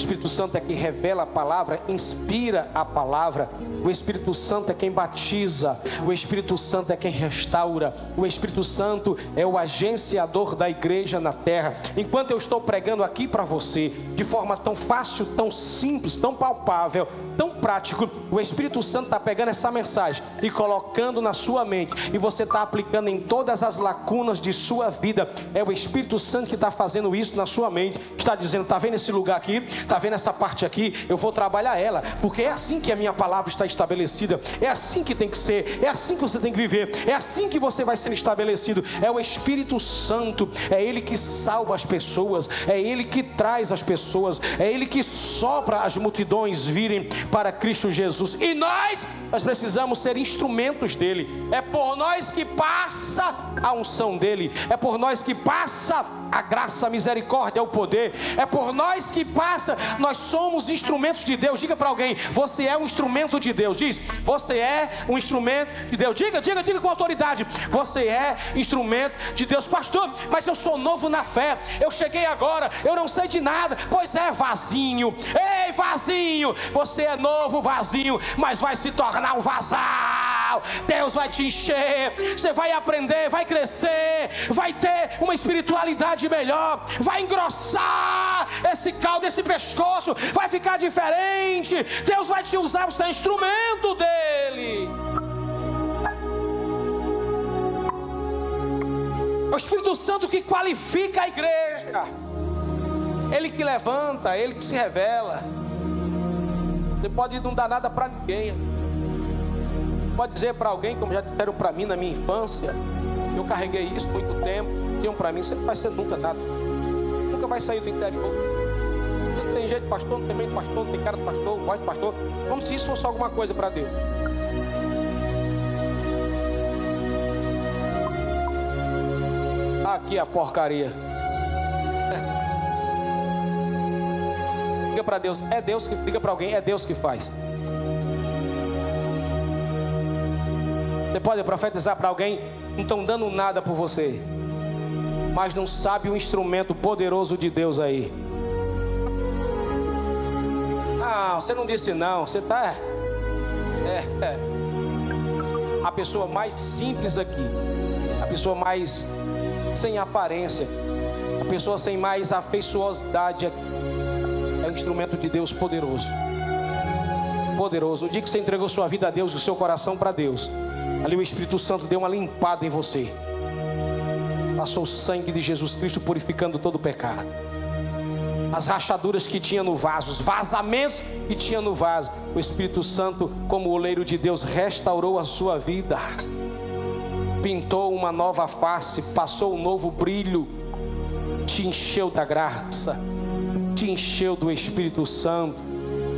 [SPEAKER 2] Espírito Santo é quem revela a palavra, inspira a palavra. O Espírito Santo é quem batiza. O Espírito Santo é quem restaura. O Espírito Santo é o agenciador da igreja na terra. Enquanto eu estou pregando aqui para você, de forma tão fácil, tão simples, tão palpável, tão prático, o Espírito Santo está pegando essa mensagem e colocando na sua mente, e você está aplicando em todas as lacunas de sua vida. É o Espírito Santo que está fazendo isso na sua mente. Está dizendo: está vendo esse lugar aqui? Está vendo essa parte aqui? Eu vou trabalhar ela, porque é assim que a minha palavra está estabelecida. É assim que tem que ser. É assim que você tem que viver. É assim que você vai ser estabelecido. É o Espírito Santo. É Ele que salva as pessoas. É Ele que traz as pessoas. É Ele que sopra as multidões virem para Cristo Jesus. E nós, nós precisamos ser instrumentos dele. É por nós que passa a unção dele. É por nós que passa a graça, a misericórdia, o poder. É por nós que passa nós somos instrumentos de Deus. Diga para alguém, você é um instrumento de Deus. Diz, você é um instrumento de Deus. Diga, diga, diga com autoridade. Você é instrumento de Deus, pastor. Mas eu sou novo na fé. Eu cheguei agora, eu não sei de nada. Pois é, vazinho. Ei, vazinho. Você é novo, vazinho, mas vai se tornar um vazal. Deus vai te encher. Você vai aprender, vai crescer, vai ter uma espiritualidade melhor, vai engrossar esse caldo, esse pescoço vai ficar diferente. Deus vai te usar, você é instrumento dele. É o Espírito Santo que qualifica a igreja. Ele que levanta, ele que se revela. Você pode não dar nada para ninguém. Pode dizer para alguém, como já disseram para mim na minha infância, eu carreguei isso muito tempo. Diziam para mim, não vai ser nunca nada. Nunca vai sair do interior tem jeito de pastor, não tem meio de pastor, não tem cara de pastor, voz de pastor. Como se isso fosse alguma coisa para Deus. Aqui a porcaria. Diga para Deus, é Deus que diga para alguém, é Deus que faz. Você pode profetizar para alguém, não estão dando nada por você, mas não sabe o instrumento poderoso de Deus aí. Não, você não disse não. Você está. É, é. A pessoa mais simples aqui. A pessoa mais sem aparência. A pessoa sem mais afeiçosidade aqui. Um instrumento de Deus poderoso. Poderoso. O dia que você entregou sua vida a Deus, o seu coração para Deus. Ali o Espírito Santo deu uma limpada em você. Passou o sangue de Jesus Cristo purificando todo o pecado as rachaduras que tinha no vaso, os vazamentos que tinha no vaso. O Espírito Santo, como oleiro de Deus, restaurou a sua vida, pintou uma nova face, passou um novo brilho, te encheu da graça, te encheu do Espírito Santo,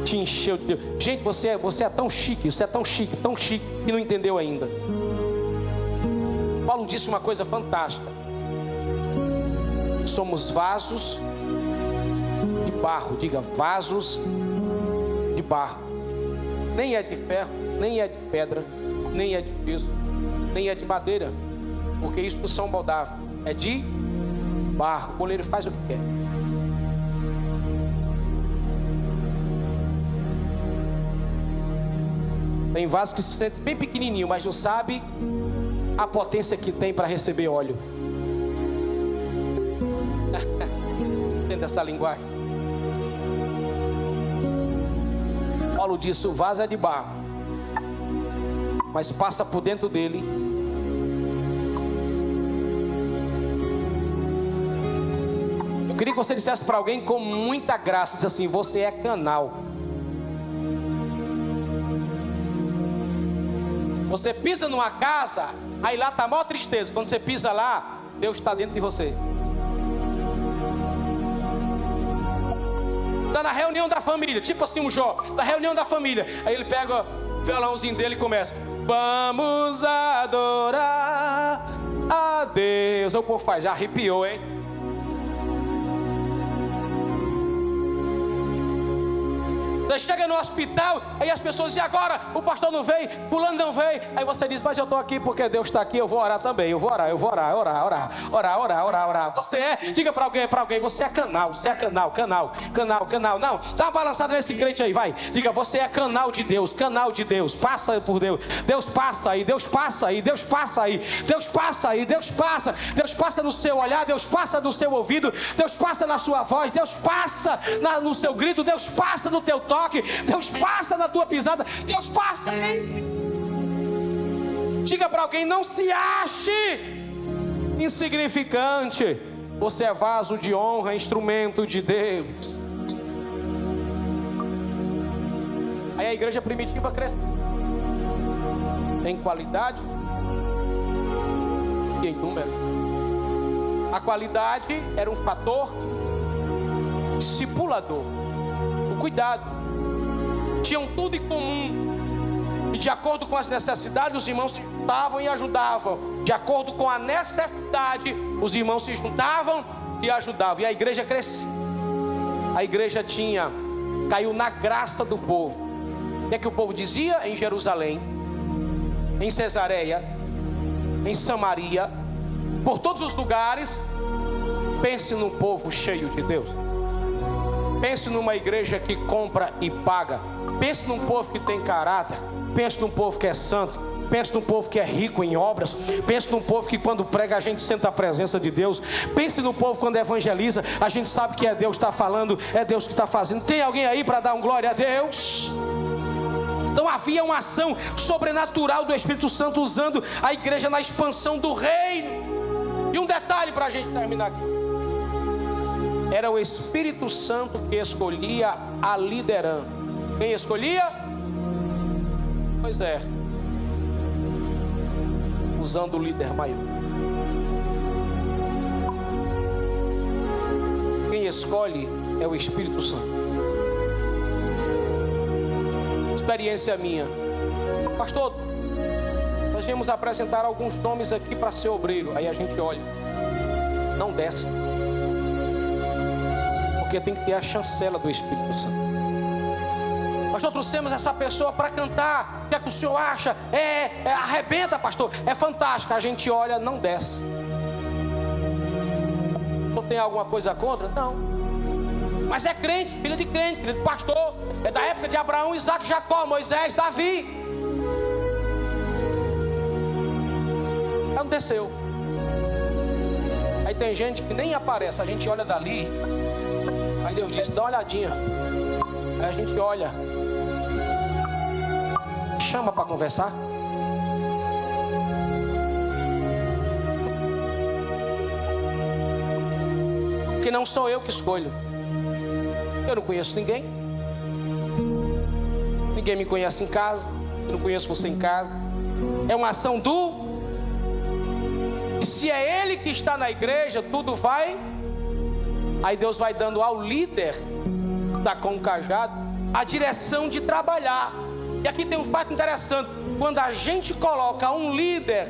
[SPEAKER 2] te encheu de Deus. Gente, você é, você é tão chique, você é tão chique, tão chique, que não entendeu ainda. Paulo disse uma coisa fantástica. Somos vasos barro, diga vasos de barro. Nem é de ferro, nem é de pedra, nem é de piso, nem é de madeira, porque isso não são moldáveis, é de barro. O goleiro faz o que quer. Tem vaso que se sente bem pequenininho, mas não sabe a potência que tem para receber óleo. Entende essa linguagem? Paulo disse: o vaso é de barro, mas passa por dentro dele. Eu queria que você dissesse para alguém com muita graça: assim, você é canal. Você pisa numa casa, aí lá está a maior tristeza. Quando você pisa lá, Deus está dentro de você. Está na reunião da família, tipo assim um Jó, da reunião da família. Aí ele pega o violãozinho dele e começa: Vamos adorar a Deus. O povo faz, já arrepiou, hein? Chega no hospital, aí as pessoas dizem, agora o pastor não veio, fulano não veio. Aí você diz, mas eu estou aqui porque Deus está aqui, eu vou orar também, eu vou orar, eu vou orar, orar, orar, orar, orar, orar, orar. Você é, diga para alguém, para alguém, você é canal, você é canal, canal, canal, canal. Não, dá uma balançada nesse crente aí, vai. Diga, você é canal de Deus, canal de Deus, passa por Deus. Deus passa aí, Deus passa aí, Deus passa aí, Deus passa aí, Deus passa, Deus passa no seu olhar, Deus passa no seu ouvido, Deus passa na sua voz, Deus passa na, no seu grito, Deus passa no teu toque toque, Deus passa na tua pisada, Deus passa aí. Diga para alguém: não se ache insignificante. Você é vaso de honra, instrumento de Deus. Aí a igreja primitiva cresce em qualidade e em número. A qualidade era um fator discipulador. O cuidado tinham tudo em comum. E de acordo com as necessidades, os irmãos se juntavam e ajudavam. De acordo com a necessidade, os irmãos se juntavam e ajudavam. E a igreja crescia. A igreja tinha, caiu na graça do povo. O é que o povo dizia em Jerusalém, em Cesareia, em Samaria, por todos os lugares? Pense num povo cheio de Deus. Pense numa igreja que compra e paga. Pense num povo que tem caráter. Pense num povo que é santo. Pense num povo que é rico em obras. Pense num povo que quando prega a gente senta a presença de Deus. Pense no povo quando evangeliza, a gente sabe que é Deus que está falando, é Deus que está fazendo. Tem alguém aí para dar um glória a Deus? Então havia uma ação sobrenatural do Espírito Santo usando a igreja na expansão do reino. E um detalhe para a gente terminar aqui. Era o Espírito Santo que escolhia a liderança. Quem escolhia? Pois é. Usando o líder maior. Quem escolhe é o Espírito Santo. Experiência minha. Pastor, nós viemos apresentar alguns nomes aqui para ser obreiro. Aí a gente olha. Não desce porque tem que ter a chancela do Espírito Santo. Pastor, trouxemos essa pessoa para cantar. O que é que o senhor acha? É, é, arrebenta, pastor. É fantástico. A gente olha, não desce. Não tem alguma coisa contra? Não. Mas é crente, filho de crente, filho de pastor. É da época de Abraão, Isaac, Jacó, Moisés, Davi. Ela não desceu. Aí tem gente que nem aparece, a gente olha dali, Aí Deus disse: dá uma olhadinha. Aí a gente olha. Chama para conversar. Porque não sou eu que escolho. Eu não conheço ninguém. Ninguém me conhece em casa. Eu não conheço você em casa. É uma ação do. E se é Ele que está na igreja, tudo vai Aí Deus vai dando ao líder da com cajado a direção de trabalhar. E aqui tem um fato interessante: quando a gente coloca um líder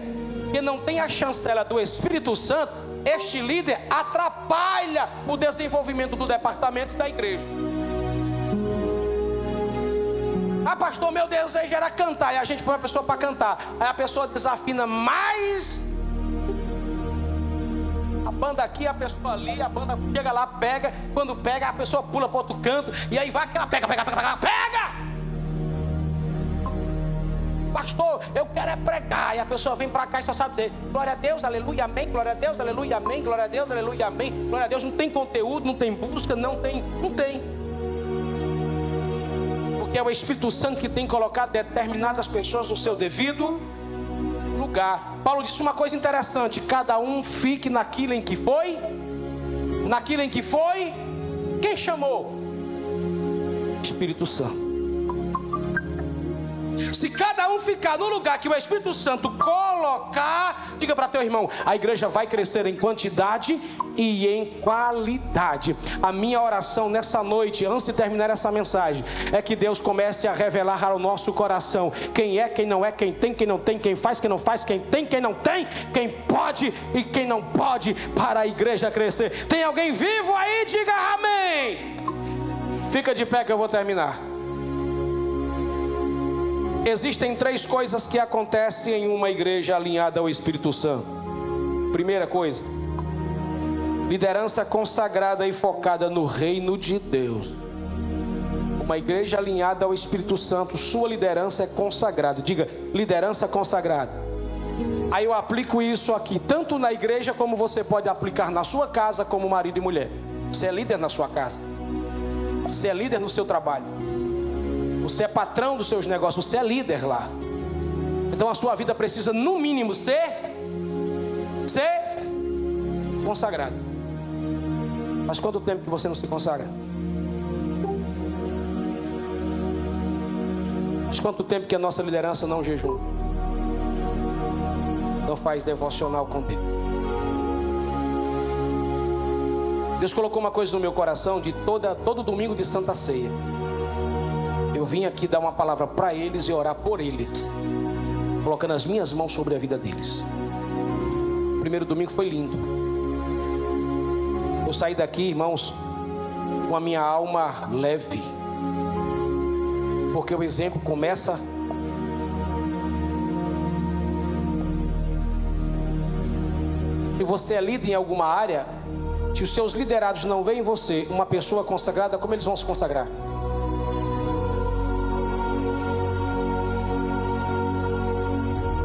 [SPEAKER 2] que não tem a chancela do Espírito Santo, este líder atrapalha o desenvolvimento do departamento da igreja. Ah, pastor, meu desejo era cantar. E a gente põe a pessoa para cantar. Aí a pessoa desafina mais banda aqui, a pessoa ali, a banda chega lá, pega, quando pega, a pessoa pula para outro canto, e aí vai aquela pega, pega, pega, pega, pega! Pastor, eu quero é pregar, e a pessoa vem para cá e só sabe dizer, glória a Deus, aleluia, amém, glória a Deus, aleluia, amém, glória a Deus, aleluia, amém, glória a Deus, não tem conteúdo, não tem busca, não tem, não tem. Porque é o Espírito Santo que tem colocado determinadas pessoas no seu devido lugar. Paulo disse uma coisa interessante: cada um fique naquilo em que foi, naquilo em que foi. Quem chamou? Espírito Santo. Se cada um ficar no lugar que o Espírito Santo colocar, diga para teu irmão, a igreja vai crescer em quantidade e em qualidade. A minha oração nessa noite, antes de terminar essa mensagem, é que Deus comece a revelar ao nosso coração quem é, quem não é, quem tem, quem não tem, quem faz, quem não faz, quem tem, quem não tem, quem pode e quem não pode para a igreja crescer. Tem alguém vivo aí? Diga amém. Fica de pé que eu vou terminar. Existem três coisas que acontecem em uma igreja alinhada ao Espírito Santo. Primeira coisa, liderança consagrada e focada no reino de Deus. Uma igreja alinhada ao Espírito Santo, sua liderança é consagrada. Diga, liderança consagrada. Aí eu aplico isso aqui, tanto na igreja como você pode aplicar na sua casa, como marido e mulher. Você é líder na sua casa. Você é líder no seu trabalho. Você é patrão dos seus negócios, você é líder lá. Então a sua vida precisa, no mínimo, ser ser consagrada. Mas quanto tempo que você não se consagra? Mas quanto tempo que a nossa liderança não jejum? Não faz devocional com Deus? Deus colocou uma coisa no meu coração de toda, todo domingo de Santa Ceia. Eu vim aqui dar uma palavra para eles e orar por eles, colocando as minhas mãos sobre a vida deles. O primeiro domingo foi lindo. Eu saí daqui, irmãos, com a minha alma leve, porque o exemplo começa Se você é líder em alguma área, se os seus liderados não veem em você uma pessoa consagrada, como eles vão se consagrar?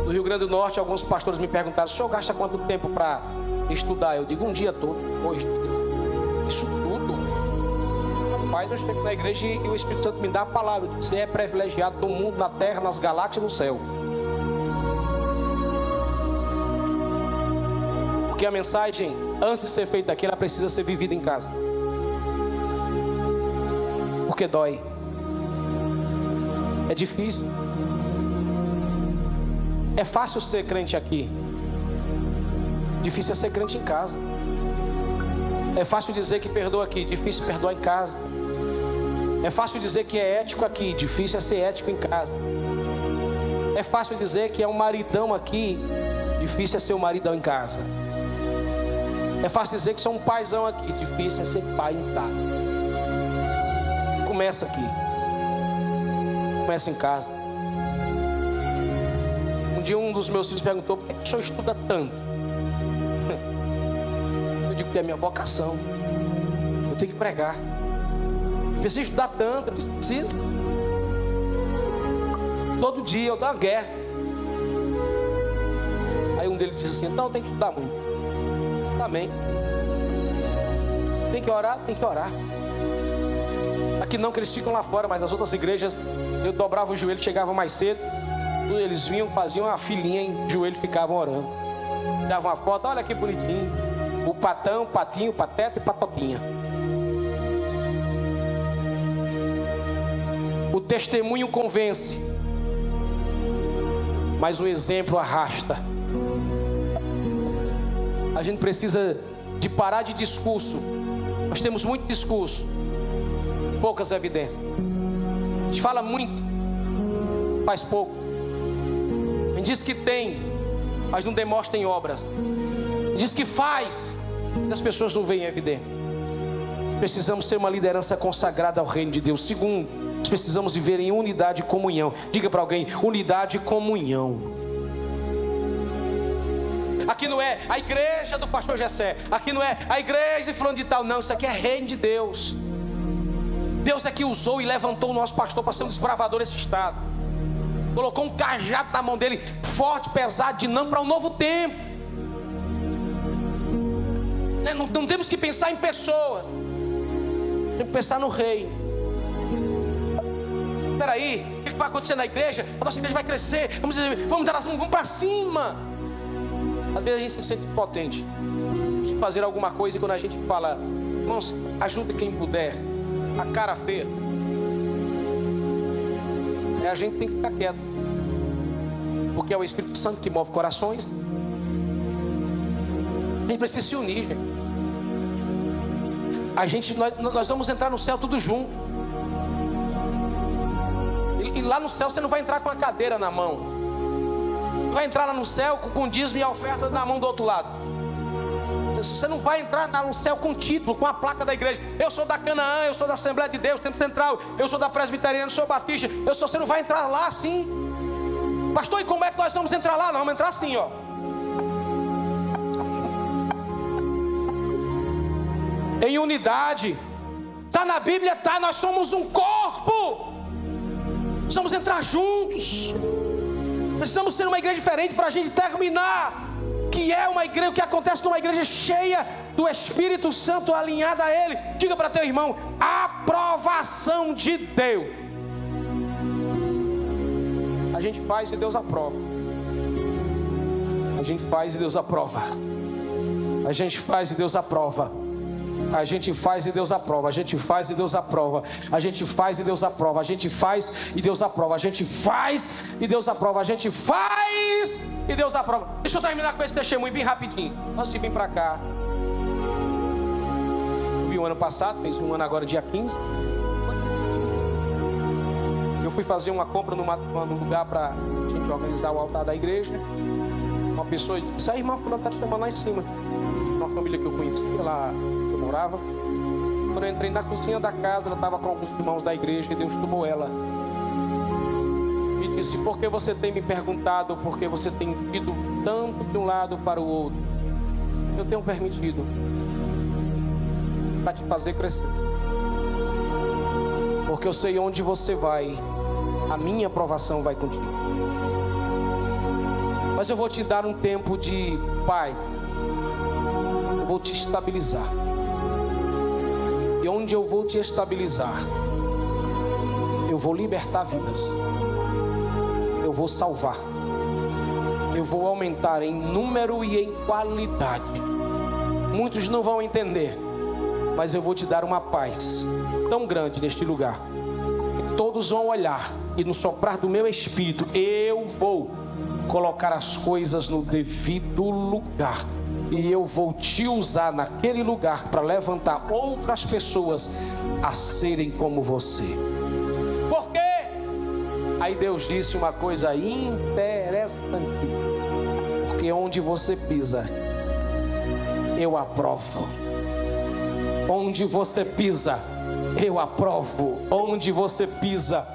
[SPEAKER 2] No Rio Grande do Norte, alguns pastores me perguntaram: o senhor gasta quanto tempo para estudar? Eu digo um dia todo, dois dias. Isso tudo. Rapaz, eu chego na igreja e o Espírito Santo me dá a palavra: você é privilegiado no mundo, na terra, nas galáxias e no céu. Porque a mensagem, antes de ser feita aqui, ela precisa ser vivida em casa. Porque dói. É difícil. É fácil ser crente aqui. Difícil é ser crente em casa. É fácil dizer que perdoa aqui, difícil perdoar em casa. É fácil dizer que é ético aqui, difícil é ser ético em casa. É fácil dizer que é um maridão aqui, difícil é ser um maridão em casa. É fácil dizer que sou um paizão aqui, difícil é ser pai em casa. Começa aqui. Começa em casa. Dia um dos meus filhos perguntou: por que o senhor estuda tanto? Eu digo que é minha vocação. Eu tenho que pregar. Precisa estudar tanto, precisa. Todo dia eu dou uma guerra. Aí um deles disse assim: então eu tenho que estudar muito. Amém. Tem que orar? Tem que orar. Aqui não, que eles ficam lá fora, mas nas outras igrejas eu dobrava o joelho, chegava mais cedo. Eles vinham, faziam uma filinha em joelho e ficavam orando. Davam uma foto, olha que bonitinho. O patão, o patinho, o pateta e patotinha. O testemunho convence, mas o exemplo arrasta. A gente precisa de parar de discurso. Nós temos muito discurso, poucas evidências. A gente fala muito, faz pouco. Diz que tem, mas não demonstra em obras. Diz que faz, e as pessoas não veem evidência. Precisamos ser uma liderança consagrada ao reino de Deus. Segundo, precisamos viver em unidade e comunhão. Diga para alguém: unidade e comunhão. Aqui não é a igreja do pastor Jessé. Aqui não é a igreja de fulano de tal. Não, isso aqui é reino de Deus. Deus é que usou e levantou o nosso pastor para ser um desbravador desse estado. Colocou um cajado na mão dele, forte, pesado, dinâmico para um novo tempo. Né, não, não temos que pensar em pessoas, temos que pensar no reino. Espera aí, o que vai acontecer na igreja? A nossa igreja vai crescer, vamos, vamos dar as mãos, vamos para cima. Às vezes a gente se sente potente de fazer alguma coisa e quando a gente fala, irmãos, ajude quem puder, a cara feia, a gente tem que ficar quieto. porque é o Espírito Santo que move corações. A gente precisa se unir, gente. A gente, nós, nós vamos entrar no céu tudo junto. E, e, lá no céu você não vai entrar com a cadeira na mão. Vai entrar lá no céu com, com dízimo e a oferta na mão do outro lado. Você não vai entrar no céu com título, com a placa da igreja. Eu sou da Canaã, eu sou da Assembleia de Deus, Tempo Central, eu sou da Presbiteriana, eu sou Batista. Eu sou, você não vai entrar lá assim. Pastor, e como é que nós vamos entrar lá? Nós vamos entrar assim, ó. Em unidade. Está na Bíblia, tá. Nós somos um corpo. Precisamos entrar juntos. Precisamos ser uma igreja diferente para a gente terminar que é uma igreja, o que acontece numa igreja cheia do Espírito Santo alinhada a Ele. Diga para teu irmão: aprovação de Deus. A gente faz e Deus aprova. A gente faz e Deus aprova. A gente faz e Deus aprova. A gente faz e Deus aprova. A gente faz e Deus aprova. A gente faz e Deus aprova. A gente faz e Deus aprova. A gente faz e Deus aprova. A gente faz e Deus aprova. Deixa eu terminar com esse testemunho bem rapidinho. De vir para cá. Vi um ano passado, fez um ano agora, dia 15. Eu fui fazer uma compra numa, num lugar para a gente organizar o altar da igreja. Uma pessoa disse: A irmã Fulana está te chamando lá em cima. Uma família que eu conhecia lá, morava. Quando eu entrei na cozinha da casa, ela estava com alguns irmãos da igreja e Deus tomou ela disse: Por que você tem me perguntado? Por que você tem ido tanto de um lado para o outro? Eu tenho permitido para te fazer crescer. Porque eu sei onde você vai, a minha aprovação vai contigo. Mas eu vou te dar um tempo de pai. Eu vou te estabilizar. Onde eu vou te estabilizar, eu vou libertar vidas eu vou salvar. Eu vou aumentar em número e em qualidade. Muitos não vão entender, mas eu vou te dar uma paz tão grande neste lugar. Todos vão olhar e no soprar do meu espírito eu vou colocar as coisas no devido lugar. E eu vou te usar naquele lugar para levantar outras pessoas a serem como você. Aí Deus disse uma coisa interessante. Porque onde você pisa, eu aprovo. Onde você pisa, eu aprovo. Onde você pisa,